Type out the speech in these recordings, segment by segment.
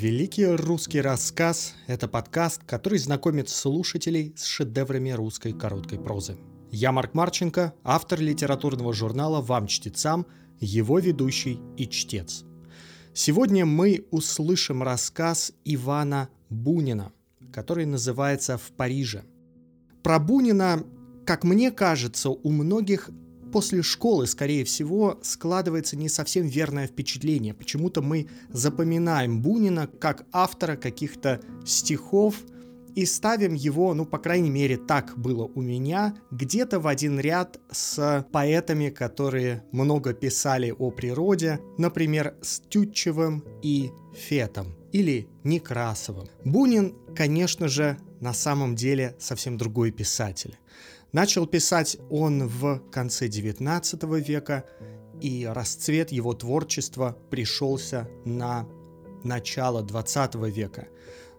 Великий русский рассказ – это подкаст, который знакомит слушателей с шедеврами русской короткой прозы. Я Марк Марченко, автор литературного журнала «Вам, чтецам», его ведущий и чтец. Сегодня мы услышим рассказ Ивана Бунина, который называется «В Париже». Про Бунина, как мне кажется, у многих после школы, скорее всего, складывается не совсем верное впечатление. Почему-то мы запоминаем Бунина как автора каких-то стихов и ставим его, ну, по крайней мере, так было у меня, где-то в один ряд с поэтами, которые много писали о природе, например, с Тютчевым и Фетом или Некрасовым. Бунин, конечно же, на самом деле совсем другой писатель. Начал писать он в конце XIX века, и расцвет его творчества пришелся на начало XX века.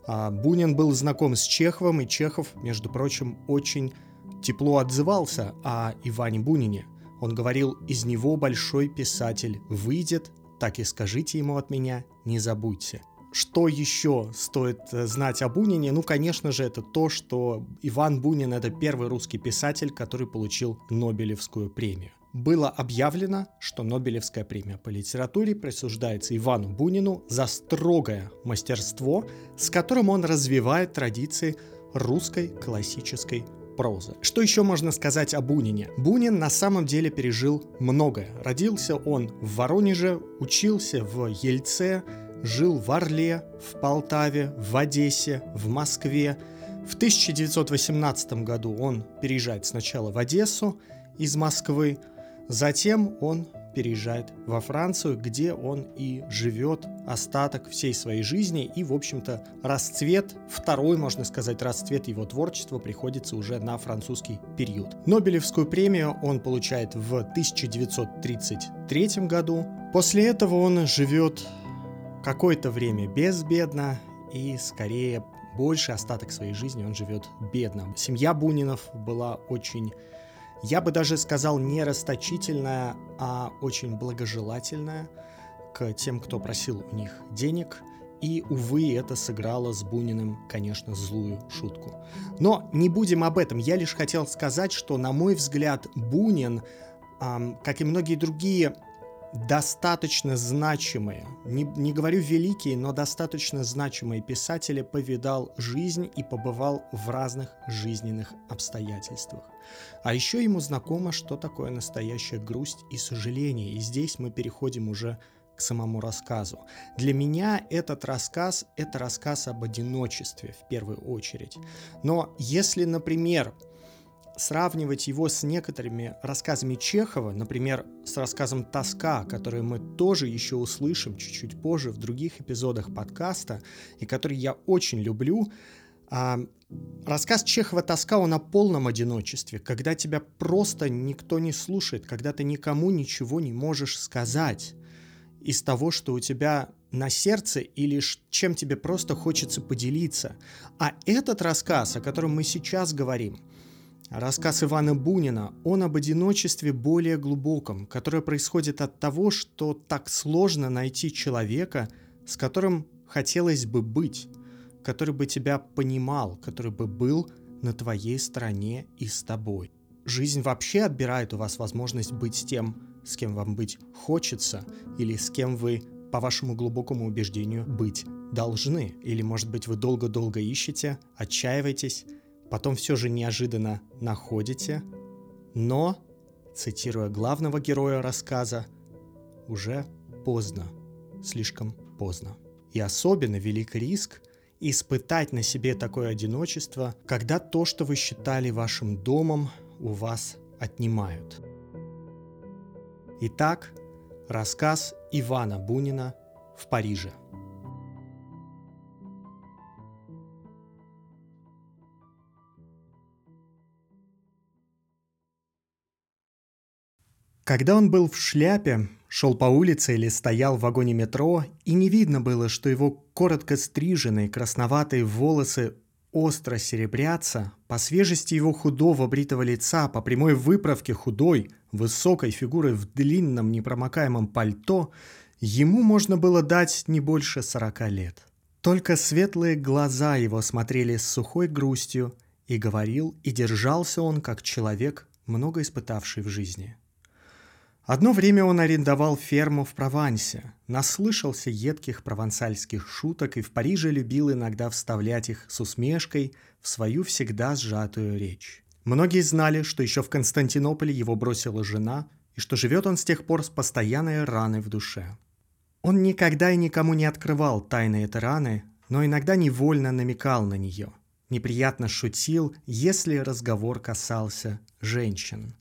А, Бунин был знаком с Чеховым, и Чехов, между прочим, очень тепло отзывался о Иване Бунине. Он говорил, из него большой писатель выйдет, так и скажите ему от меня, не забудьте. Что еще стоит э, знать о Бунине? Ну, конечно же, это то, что Иван Бунин — это первый русский писатель, который получил Нобелевскую премию. Было объявлено, что Нобелевская премия по литературе присуждается Ивану Бунину за строгое мастерство, с которым он развивает традиции русской классической прозы. Что еще можно сказать о Бунине? Бунин на самом деле пережил многое. Родился он в Воронеже, учился в Ельце, жил в Орле, в Полтаве, в Одессе, в Москве. В 1918 году он переезжает сначала в Одессу из Москвы, затем он переезжает во Францию, где он и живет остаток всей своей жизни. И, в общем-то, расцвет, второй, можно сказать, расцвет его творчества приходится уже на французский период. Нобелевскую премию он получает в 1933 году. После этого он живет какое-то время безбедно и скорее больше остаток своей жизни он живет бедно. Семья Бунинов была очень, я бы даже сказал, не расточительная, а очень благожелательная к тем, кто просил у них денег. И, увы, это сыграло с Буниным, конечно, злую шутку. Но не будем об этом. Я лишь хотел сказать, что, на мой взгляд, Бунин, эм, как и многие другие достаточно значимые, не, не говорю великие, но достаточно значимые писатели повидал жизнь и побывал в разных жизненных обстоятельствах. А еще ему знакомо, что такое настоящая грусть и сожаление. И здесь мы переходим уже к самому рассказу. Для меня этот рассказ — это рассказ об одиночестве в первую очередь. Но если, например, сравнивать его с некоторыми рассказами Чехова, например, с рассказом «Тоска», который мы тоже еще услышим чуть-чуть позже в других эпизодах подкаста, и который я очень люблю, а, рассказ Чехова «Тоска», он о полном одиночестве, когда тебя просто никто не слушает, когда ты никому ничего не можешь сказать из того, что у тебя на сердце или чем тебе просто хочется поделиться. А этот рассказ, о котором мы сейчас говорим – Рассказ Ивана Бунина, он об одиночестве более глубоком, которое происходит от того, что так сложно найти человека, с которым хотелось бы быть, который бы тебя понимал, который бы был на твоей стороне и с тобой. Жизнь вообще отбирает у вас возможность быть тем, с кем вам быть хочется, или с кем вы, по вашему глубокому убеждению, быть должны. Или, может быть, вы долго-долго ищете, отчаиваетесь, потом все же неожиданно находите, но, цитируя главного героя рассказа, уже поздно, слишком поздно. И особенно велик риск испытать на себе такое одиночество, когда то, что вы считали вашим домом, у вас отнимают. Итак, рассказ Ивана Бунина в Париже – Когда он был в шляпе, шел по улице или стоял в вагоне метро, и не видно было, что его коротко стриженные красноватые волосы остро серебрятся, по свежести его худого бритого лица, по прямой выправке худой, высокой фигуры в длинном непромокаемом пальто, ему можно было дать не больше сорока лет. Только светлые глаза его смотрели с сухой грустью, и говорил, и держался он, как человек, много испытавший в жизни. Одно время он арендовал ферму в Провансе, наслышался едких провансальских шуток и в Париже любил иногда вставлять их с усмешкой в свою всегда сжатую речь. Многие знали, что еще в Константинополе его бросила жена, и что живет он с тех пор с постоянной раной в душе. Он никогда и никому не открывал тайны этой раны, но иногда невольно намекал на нее. Неприятно шутил, если разговор касался женщин.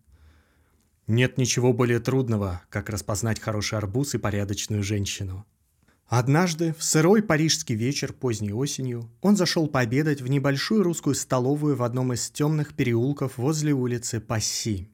Нет ничего более трудного, как распознать хороший арбуз и порядочную женщину. Однажды, в сырой парижский вечер поздней осенью, он зашел пообедать в небольшую русскую столовую в одном из темных переулков возле улицы Пасси.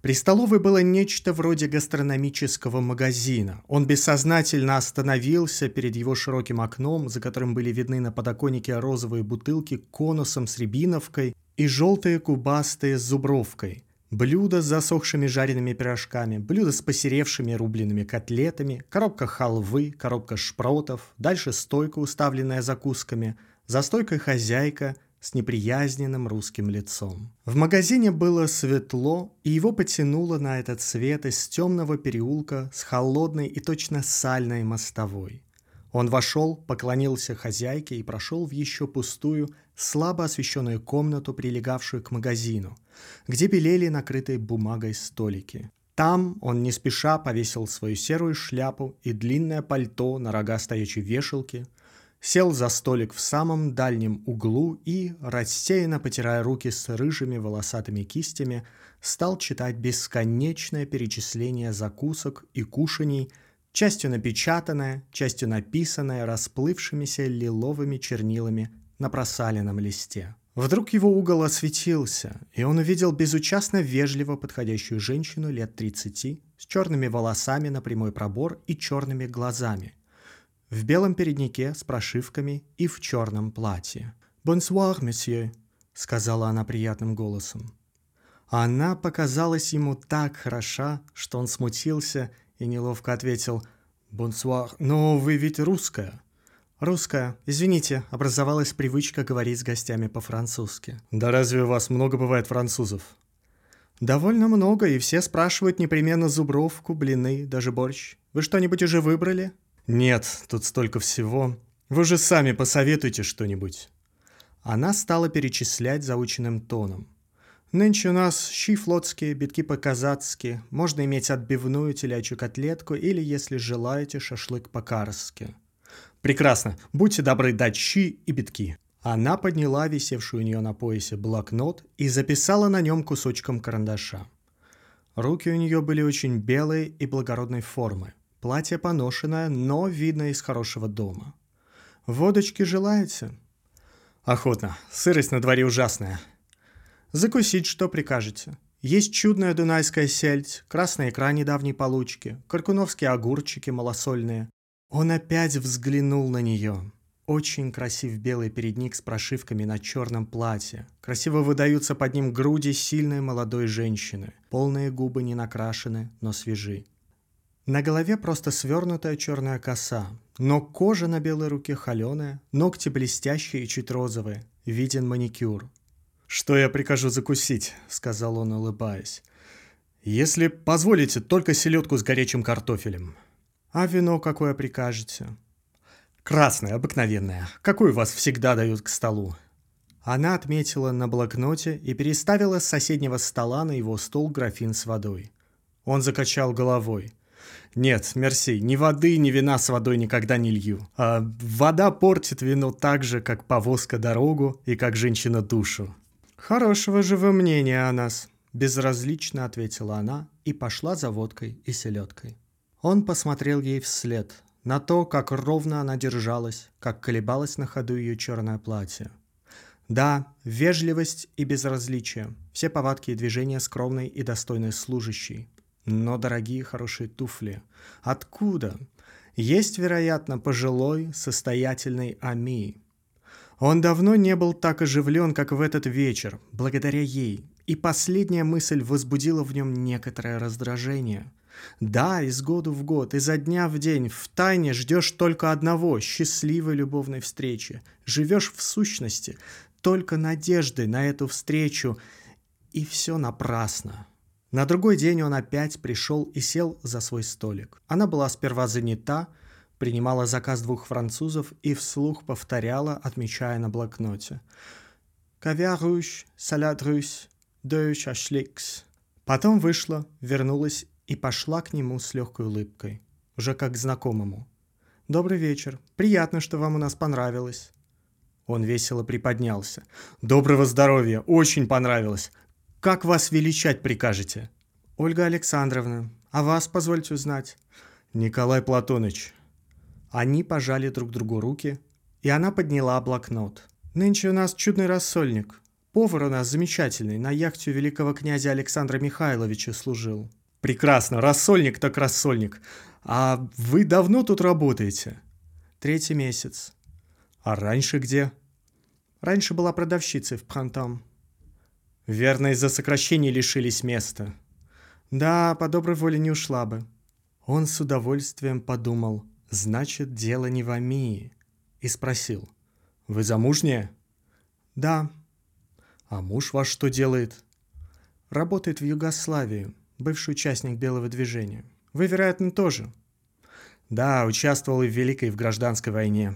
При столовой было нечто вроде гастрономического магазина. Он бессознательно остановился перед его широким окном, за которым были видны на подоконнике розовые бутылки конусом с рябиновкой и желтые кубастые с зубровкой – Блюдо с засохшими жареными пирожками, блюдо с посеревшими рубленными котлетами, коробка халвы, коробка шпротов, дальше стойка, уставленная закусками, за стойкой хозяйка с неприязненным русским лицом. В магазине было светло, и его потянуло на этот свет из темного переулка с холодной и точно сальной мостовой. Он вошел, поклонился хозяйке и прошел в еще пустую, слабо освещенную комнату, прилегавшую к магазину, где белели накрытые бумагой столики. Там он не спеша повесил свою серую шляпу и длинное пальто на рога стоячей вешалки, сел за столик в самом дальнем углу и, рассеянно потирая руки с рыжими волосатыми кистями, стал читать бесконечное перечисление закусок и кушаний, частью напечатанное, частью написанное расплывшимися лиловыми чернилами на просаленном листе. Вдруг его угол осветился, и он увидел безучастно вежливо подходящую женщину лет 30 с черными волосами на прямой пробор и черными глазами, в белом переднике с прошивками и в черном платье. «Бонсуар, месье», — сказала она приятным голосом. Она показалась ему так хороша, что он смутился и неловко ответил «Бонсуар, но вы ведь русская». «Русская. Извините, образовалась привычка говорить с гостями по-французски». «Да разве у вас много бывает французов?» «Довольно много, и все спрашивают непременно зубровку, блины, даже борщ. Вы что-нибудь уже выбрали?» «Нет, тут столько всего. Вы же сами посоветуйте что-нибудь». Она стала перечислять заученным тоном. Нынче у нас щи флотские, битки по-казацки, можно иметь отбивную телячью котлетку или, если желаете, шашлык по-карски. Прекрасно, будьте добры дать щи и битки. Она подняла висевшую у нее на поясе блокнот и записала на нем кусочком карандаша. Руки у нее были очень белые и благородной формы. Платье поношенное, но видно из хорошего дома. «Водочки желаете?» «Охотно. Сырость на дворе ужасная», Закусить что прикажете? Есть чудная дунайская сельдь, красная икра недавней получки, каркуновские огурчики малосольные. Он опять взглянул на нее. Очень красив белый передник с прошивками на черном платье. Красиво выдаются под ним груди сильной молодой женщины. Полные губы не накрашены, но свежи. На голове просто свернутая черная коса, но кожа на белой руке холеная, ногти блестящие и чуть розовые. Виден маникюр. «Что я прикажу закусить?» — сказал он, улыбаясь. «Если позволите, только селедку с горячим картофелем». «А вино какое прикажете?» «Красное, обыкновенное. Какое вас всегда дают к столу?» Она отметила на блокноте и переставила с соседнего стола на его стол графин с водой. Он закачал головой. «Нет, мерси, ни воды, ни вина с водой никогда не лью. А вода портит вино так же, как повозка дорогу и как женщина душу. «Хорошего же вы мнения о нас», – безразлично ответила она и пошла за водкой и селедкой. Он посмотрел ей вслед, на то, как ровно она держалась, как колебалось на ходу ее черное платье. Да, вежливость и безразличие, все повадки и движения скромной и достойной служащей. Но дорогие хорошие туфли. Откуда? Есть, вероятно, пожилой, состоятельный Ами, он давно не был так оживлен, как в этот вечер, благодаря ей, И последняя мысль возбудила в нем некоторое раздражение. Да, из года в год, изо дня в день, в тайне ждешь только одного – счастливой любовной встречи. Живешь в сущности только надеждой на эту встречу, и все напрасно. На другой день он опять пришел и сел за свой столик. Она была сперва занята, принимала заказ двух французов и вслух повторяла, отмечая на блокноте. «Кавиар руш, салат рус, deux шашликс». Потом вышла, вернулась и пошла к нему с легкой улыбкой, уже как к знакомому. «Добрый вечер. Приятно, что вам у нас понравилось». Он весело приподнялся. «Доброго здоровья! Очень понравилось! Как вас величать прикажете?» «Ольга Александровна. А вас, позвольте узнать?» «Николай Платоныч». Они пожали друг другу руки, и она подняла блокнот. «Нынче у нас чудный рассольник. Повар у нас замечательный, на яхте у великого князя Александра Михайловича служил». «Прекрасно, рассольник так рассольник. А вы давно тут работаете?» «Третий месяц». «А раньше где?» «Раньше была продавщицей в Пхантам». «Верно, из-за сокращений лишились места». «Да, по доброй воле не ушла бы». Он с удовольствием подумал, значит, дело не в Амии, и спросил, «Вы замужняя?» «Да». «А муж ваш что делает?» «Работает в Югославии, бывший участник Белого движения. Вы, вероятно, тоже?» «Да, участвовал и в Великой и в Гражданской войне»,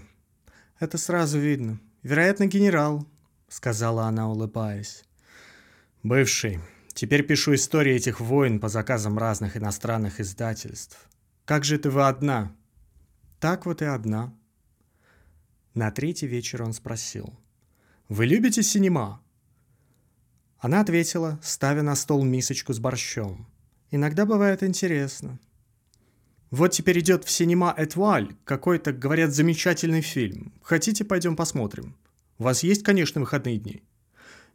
«Это сразу видно. Вероятно, генерал», — сказала она, улыбаясь. «Бывший. Теперь пишу истории этих войн по заказам разных иностранных издательств. Как же ты вы одна?» «Так вот и одна». На третий вечер он спросил. «Вы любите синема?» Она ответила, ставя на стол мисочку с борщом. «Иногда бывает интересно». Вот теперь идет в синема «Этваль» какой-то, говорят, замечательный фильм. Хотите, пойдем посмотрим? У вас есть, конечно, выходные дни?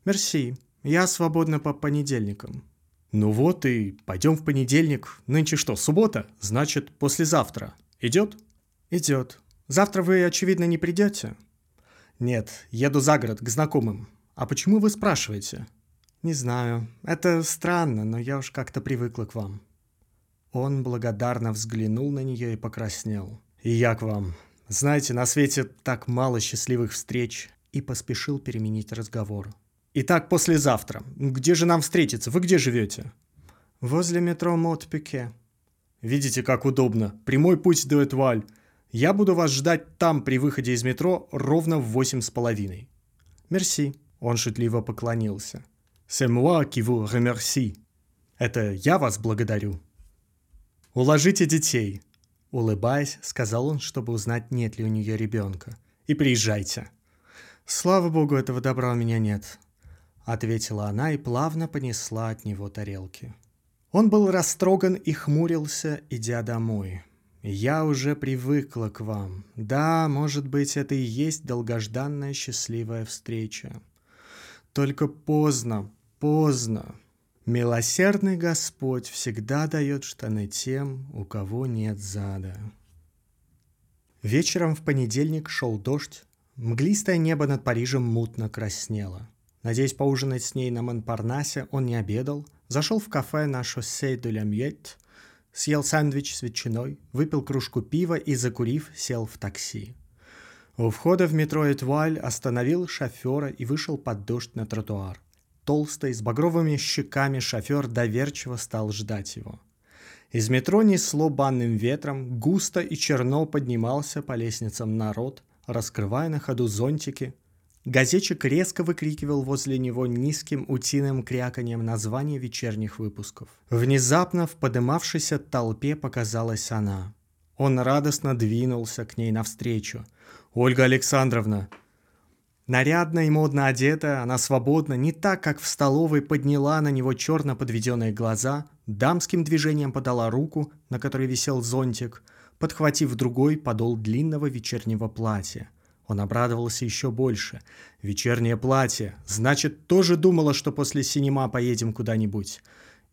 Мерси. Я свободна по понедельникам. Ну вот и пойдем в понедельник. Нынче что, суббота? Значит, послезавтра. Идет? Идет. Завтра вы, очевидно, не придете? Нет, еду за город, к знакомым. А почему вы спрашиваете? Не знаю. Это странно, но я уж как-то привыкла к вам. Он благодарно взглянул на нее и покраснел. «И я к вам. Знаете, на свете так мало счастливых встреч». И поспешил переменить разговор. «Итак, послезавтра. Где же нам встретиться? Вы где живете?» «Возле метро Мот-Пике». «Видите, как удобно. Прямой путь до Этваль. Я буду вас ждать там при выходе из метро ровно в восемь с половиной». «Мерси». Он шутливо поклонился. «C'est moi qui vous remercie». «Это я вас благодарю». «Уложите детей», — улыбаясь, сказал он, чтобы узнать, нет ли у нее ребенка. «И приезжайте». «Слава богу, этого добра у меня нет», — ответила она и плавно понесла от него тарелки. Он был растроган и хмурился, идя домой. «Я уже привыкла к вам. Да, может быть, это и есть долгожданная счастливая встреча. Только поздно, поздно. Милосердный Господь всегда дает штаны тем, у кого нет зада. Вечером в понедельник шел дождь. Мглистое небо над Парижем мутно краснело. Надеясь поужинать с ней на Монпарнасе, он не обедал, зашел в кафе на шоссе де ля съел сэндвич с ветчиной, выпил кружку пива и, закурив, сел в такси. У входа в метро Этваль остановил шофера и вышел под дождь на тротуар. Толстый, с багровыми щеками шофер доверчиво стал ждать его. Из метро несло банным ветром, густо и черно поднимался по лестницам народ, раскрывая на ходу зонтики. Газетчик резко выкрикивал возле него низким утиным кряканьем название вечерних выпусков. Внезапно в подымавшейся толпе показалась она. Он радостно двинулся к ней навстречу. «Ольга Александровна, Нарядно и модно одетая, она свободно, не так, как в столовой, подняла на него черно подведенные глаза, дамским движением подала руку, на которой висел зонтик, подхватив другой подол длинного вечернего платья. Он обрадовался еще больше. Вечернее платье, значит, тоже думала, что после синема поедем куда-нибудь.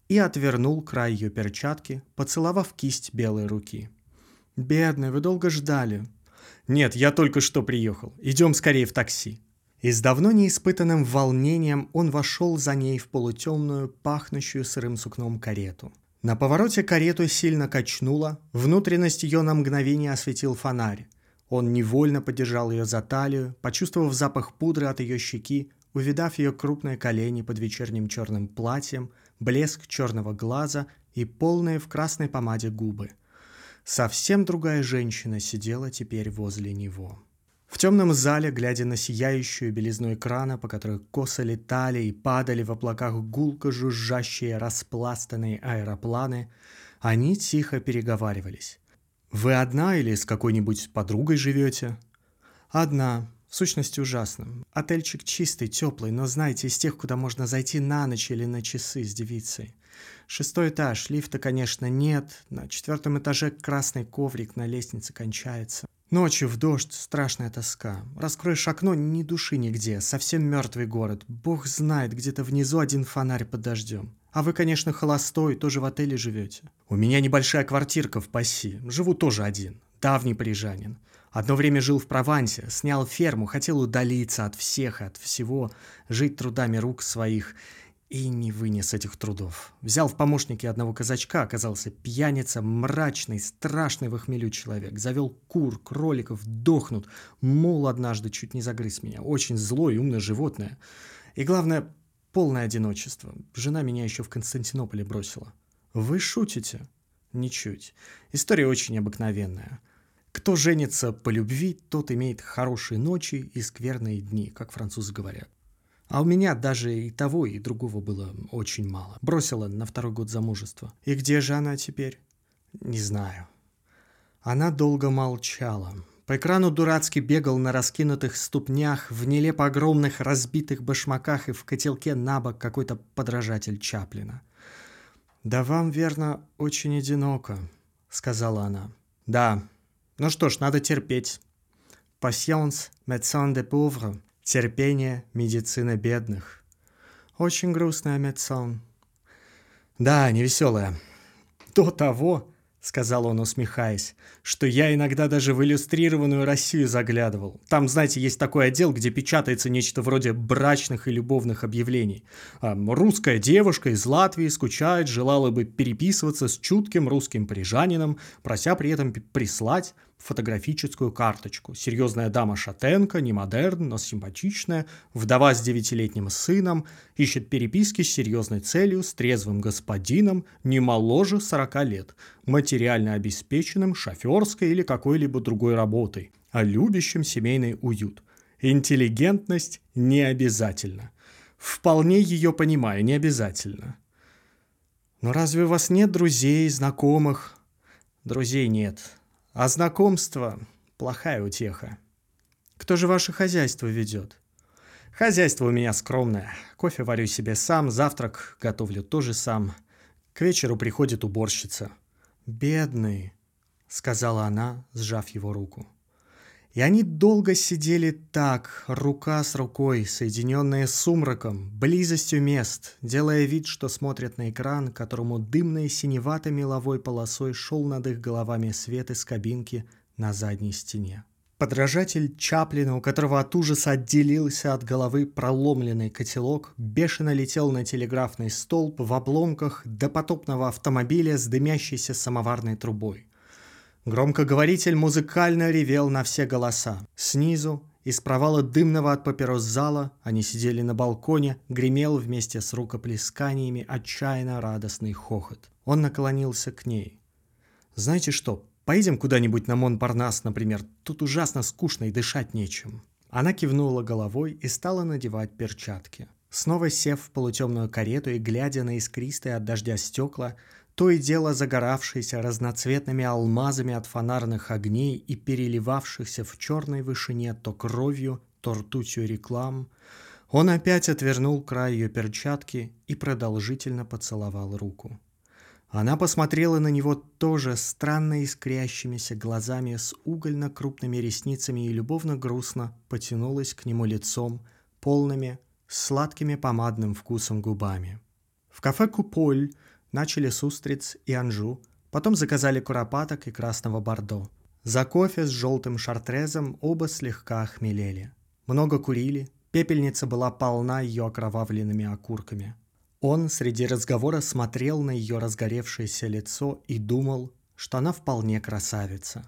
И отвернул край ее перчатки, поцеловав кисть белой руки. «Бедный, вы долго ждали», «Нет, я только что приехал. Идем скорее в такси». И с давно неиспытанным волнением он вошел за ней в полутемную, пахнущую сырым сукном карету. На повороте карету сильно качнуло, внутренность ее на мгновение осветил фонарь. Он невольно подержал ее за талию, почувствовав запах пудры от ее щеки, увидав ее крупные колени под вечерним черным платьем, блеск черного глаза и полные в красной помаде губы. Совсем другая женщина сидела теперь возле него. В темном зале, глядя на сияющую белизну экрана, по которой косо летали и падали в облаках гулко жужжащие распластанные аэропланы, они тихо переговаривались. «Вы одна или с какой-нибудь подругой живете?» «Одна. В сущности, ужасно. Отельчик чистый, теплый, но, знаете, из тех, куда можно зайти на ночь или на часы с девицей. Шестой этаж, лифта, конечно, нет. На четвертом этаже красный коврик на лестнице кончается. Ночью в дождь страшная тоска. Раскроешь окно, ни души нигде. Совсем мертвый город. Бог знает, где-то внизу один фонарь под дождем. А вы, конечно, холостой, тоже в отеле живете. У меня небольшая квартирка в Пасси. Живу тоже один. Давний парижанин. Одно время жил в Провансе, снял ферму, хотел удалиться от всех от всего, жить трудами рук своих и не вынес этих трудов. Взял в помощники одного казачка, оказался пьяница, мрачный, страшный в хмелю человек. Завел кур, кроликов, дохнут. Мол, однажды чуть не загрыз меня. Очень злое и умное животное. И главное, полное одиночество. Жена меня еще в Константинополе бросила. Вы шутите? Ничуть. История очень обыкновенная. Кто женится по любви, тот имеет хорошие ночи и скверные дни, как французы говорят. А у меня даже и того, и другого было очень мало. Бросила на второй год замужества. И где же она теперь? Не знаю. Она долго молчала. По экрану дурацки бегал на раскинутых ступнях, в нелепо огромных разбитых башмаках и в котелке на бок какой-то подражатель Чаплина. «Да вам, верно, очень одиноко», — сказала она. «Да. Ну что ж, надо терпеть. Patience, médecin de pauvre. Терпение – медицина бедных. Очень грустная медсон. Да, невеселая. До того, сказал он, усмехаясь, что я иногда даже в иллюстрированную Россию заглядывал. Там, знаете, есть такой отдел, где печатается нечто вроде брачных и любовных объявлений. Русская девушка из Латвии скучает, желала бы переписываться с чутким русским парижанином, прося при этом прислать фотографическую карточку. Серьезная дама шатенка, не модерн, но симпатичная, вдова с девятилетним сыном, ищет переписки с серьезной целью, с трезвым господином, не моложе 40 лет, материально обеспеченным, шоферской или какой-либо другой работой, а любящим семейный уют. Интеллигентность не обязательно. Вполне ее понимаю, не обязательно. Но разве у вас нет друзей, знакомых? Друзей нет, а знакомство – плохая утеха. Кто же ваше хозяйство ведет? Хозяйство у меня скромное. Кофе варю себе сам, завтрак готовлю тоже сам. К вечеру приходит уборщица. «Бедный», — сказала она, сжав его руку. И они долго сидели так, рука с рукой, соединенные сумраком, близостью мест, делая вид, что смотрят на экран, которому дымной синевато-меловой полосой шел над их головами свет из кабинки на задней стене. Подражатель Чаплина, у которого от ужаса отделился от головы проломленный котелок, бешено летел на телеграфный столб в обломках допотопного автомобиля с дымящейся самоварной трубой. Громкоговоритель музыкально ревел на все голоса. Снизу, из провала дымного от папирос зала, они сидели на балконе, гремел вместе с рукоплесканиями отчаянно радостный хохот. Он наклонился к ней. «Знаете что, поедем куда-нибудь на Монпарнас, например, тут ужасно скучно и дышать нечем». Она кивнула головой и стала надевать перчатки. Снова сев в полутемную карету и глядя на искристые от дождя стекла, то и дело загоравшиеся разноцветными алмазами от фонарных огней и переливавшихся в черной вышине то кровью, то ртутью реклам, он опять отвернул край ее перчатки и продолжительно поцеловал руку. Она посмотрела на него тоже странно искрящимися глазами с угольно-крупными ресницами и любовно-грустно потянулась к нему лицом, полными, сладкими помадным вкусом губами. В кафе «Куполь» Начали с устриц и анжу, потом заказали куропаток и красного бордо. За кофе с желтым шартрезом оба слегка охмелели. Много курили, Пепельница была полна ее окровавленными окурками. Он среди разговора смотрел на ее разгоревшееся лицо и думал, что она вполне красавица.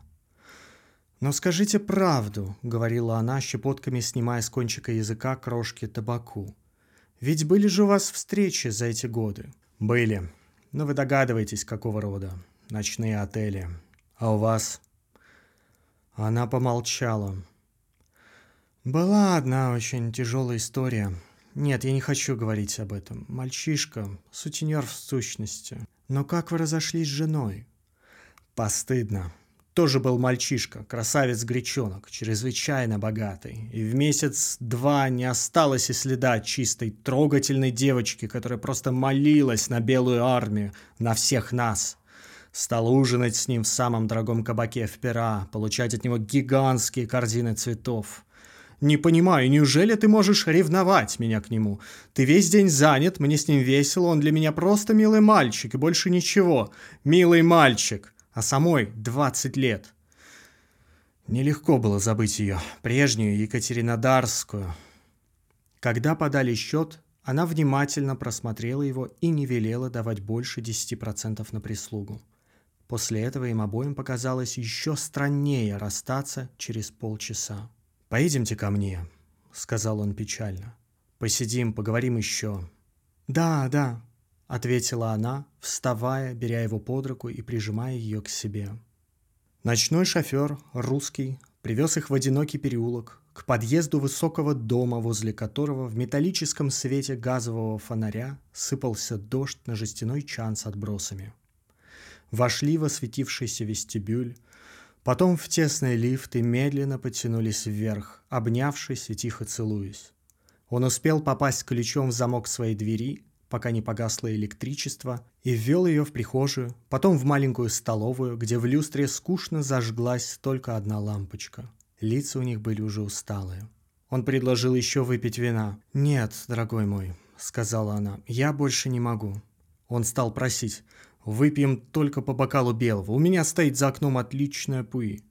«Но скажите правду», — говорила она, щепотками снимая с кончика языка крошки табаку. «Ведь были же у вас встречи за эти годы?» «Были. Но вы догадываетесь, какого рода. Ночные отели. А у вас?» Она помолчала. «Была одна очень тяжелая история. Нет, я не хочу говорить об этом. Мальчишка, сутенер в сущности. Но как вы разошлись с женой? Постыдно. Тоже был мальчишка, красавец-гречонок, чрезвычайно богатый. И в месяц-два не осталось и следа чистой, трогательной девочки, которая просто молилась на белую армию, на всех нас. Стал ужинать с ним в самом дорогом кабаке в Пера, получать от него гигантские корзины цветов. Не понимаю, неужели ты можешь ревновать меня к нему? Ты весь день занят, мне с ним весело, он для меня просто милый мальчик и больше ничего. Милый мальчик, а самой 20 лет. Нелегко было забыть ее, прежнюю Екатеринодарскую. Когда подали счет, она внимательно просмотрела его и не велела давать больше 10% на прислугу. После этого им обоим показалось еще страннее расстаться через полчаса. «Поедемте ко мне», — сказал он печально. «Посидим, поговорим еще». «Да, да», — ответила она, вставая, беря его под руку и прижимая ее к себе. Ночной шофер, русский, привез их в одинокий переулок, к подъезду высокого дома, возле которого в металлическом свете газового фонаря сыпался дождь на жестяной чан с отбросами. Вошли в осветившийся вестибюль, Потом в тесный лифт и медленно потянулись вверх, обнявшись и тихо целуясь. Он успел попасть ключом в замок своей двери, пока не погасло электричество, и ввел ее в прихожую, потом в маленькую столовую, где в люстре скучно зажглась только одна лампочка. Лица у них были уже усталые. Он предложил еще выпить вина. «Нет, дорогой мой», — сказала она, — «я больше не могу». Он стал просить. Выпьем только по бокалу белого. У меня стоит за окном отличная пуи.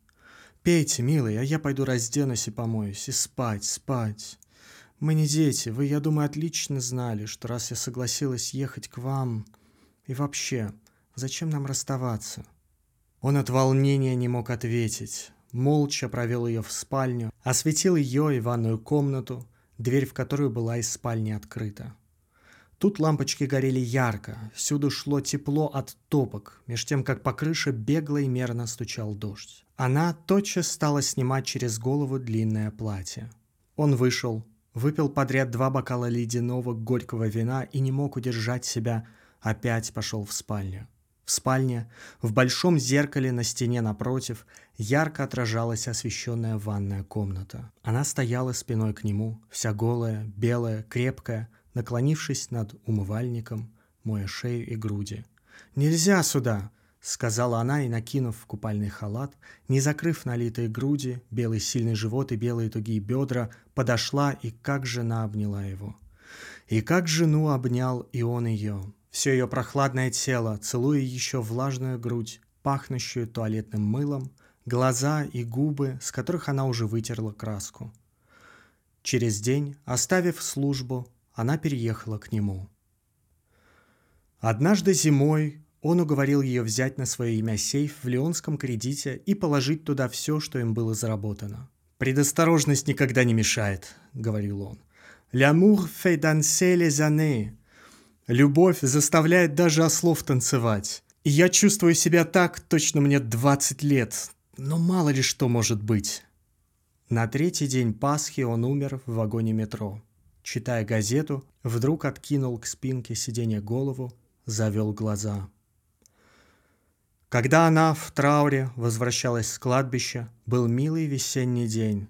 Пейте, милый, а я пойду разденусь и помоюсь. И спать, спать. Мы не дети. Вы, я думаю, отлично знали, что раз я согласилась ехать к вам... И вообще, зачем нам расставаться? Он от волнения не мог ответить. Молча провел ее в спальню, осветил ее и ванную комнату, дверь в которую была из спальни открыта. Тут лампочки горели ярко, всюду шло тепло от топок, меж тем, как по крыше бегло и мерно стучал дождь. Она тотчас стала снимать через голову длинное платье. Он вышел, выпил подряд два бокала ледяного горького вина и не мог удержать себя, опять пошел в спальню. В спальне, в большом зеркале на стене напротив, ярко отражалась освещенная ванная комната. Она стояла спиной к нему, вся голая, белая, крепкая – наклонившись над умывальником, моя шею и груди. «Нельзя сюда!» — сказала она и, накинув купальный халат, не закрыв налитые груди, белый сильный живот и белые тугие бедра, подошла и как жена обняла его. И как жену обнял и он ее. Все ее прохладное тело, целуя еще влажную грудь, пахнущую туалетным мылом, глаза и губы, с которых она уже вытерла краску. Через день, оставив службу, она переехала к нему. Однажды зимой он уговорил ее взять на свое имя сейф в Леонском кредите и положить туда все, что им было заработано. «Предосторожность никогда не мешает», — говорил он. «L'amour fait danser les années». Любовь заставляет даже ослов танцевать. И я чувствую себя так, точно мне 20 лет. Но мало ли что может быть. На третий день Пасхи он умер в вагоне метро. Читая газету, вдруг откинул к спинке сиденья голову, завел глаза. Когда она в трауре возвращалась с кладбища, был милый весенний день.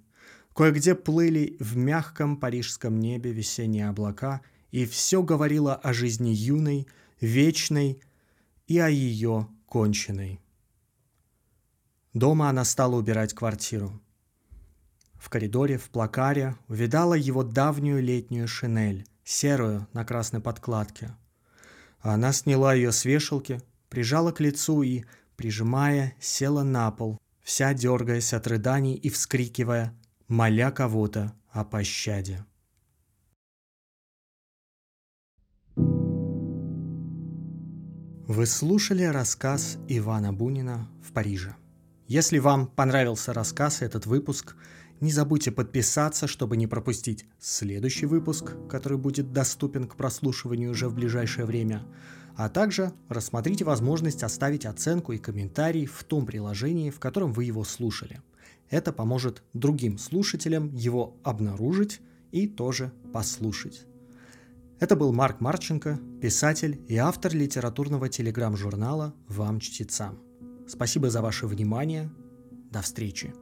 Кое-где плыли в мягком парижском небе весенние облака, и все говорило о жизни юной, вечной и о ее конченной. Дома она стала убирать квартиру. В коридоре, в плакаре увидала его давнюю летнюю шинель, серую на красной подкладке. Она сняла ее с вешалки, прижала к лицу и, прижимая, села на пол, вся дергаясь от рыданий и вскрикивая, моля кого-то о пощаде. Вы слушали рассказ Ивана Бунина в Париже. Если вам понравился рассказ и этот выпуск, не забудьте подписаться, чтобы не пропустить следующий выпуск, который будет доступен к прослушиванию уже в ближайшее время – а также рассмотрите возможность оставить оценку и комментарий в том приложении, в котором вы его слушали. Это поможет другим слушателям его обнаружить и тоже послушать. Это был Марк Марченко, писатель и автор литературного телеграм-журнала «Вам чтецам». Спасибо за ваше внимание. До встречи.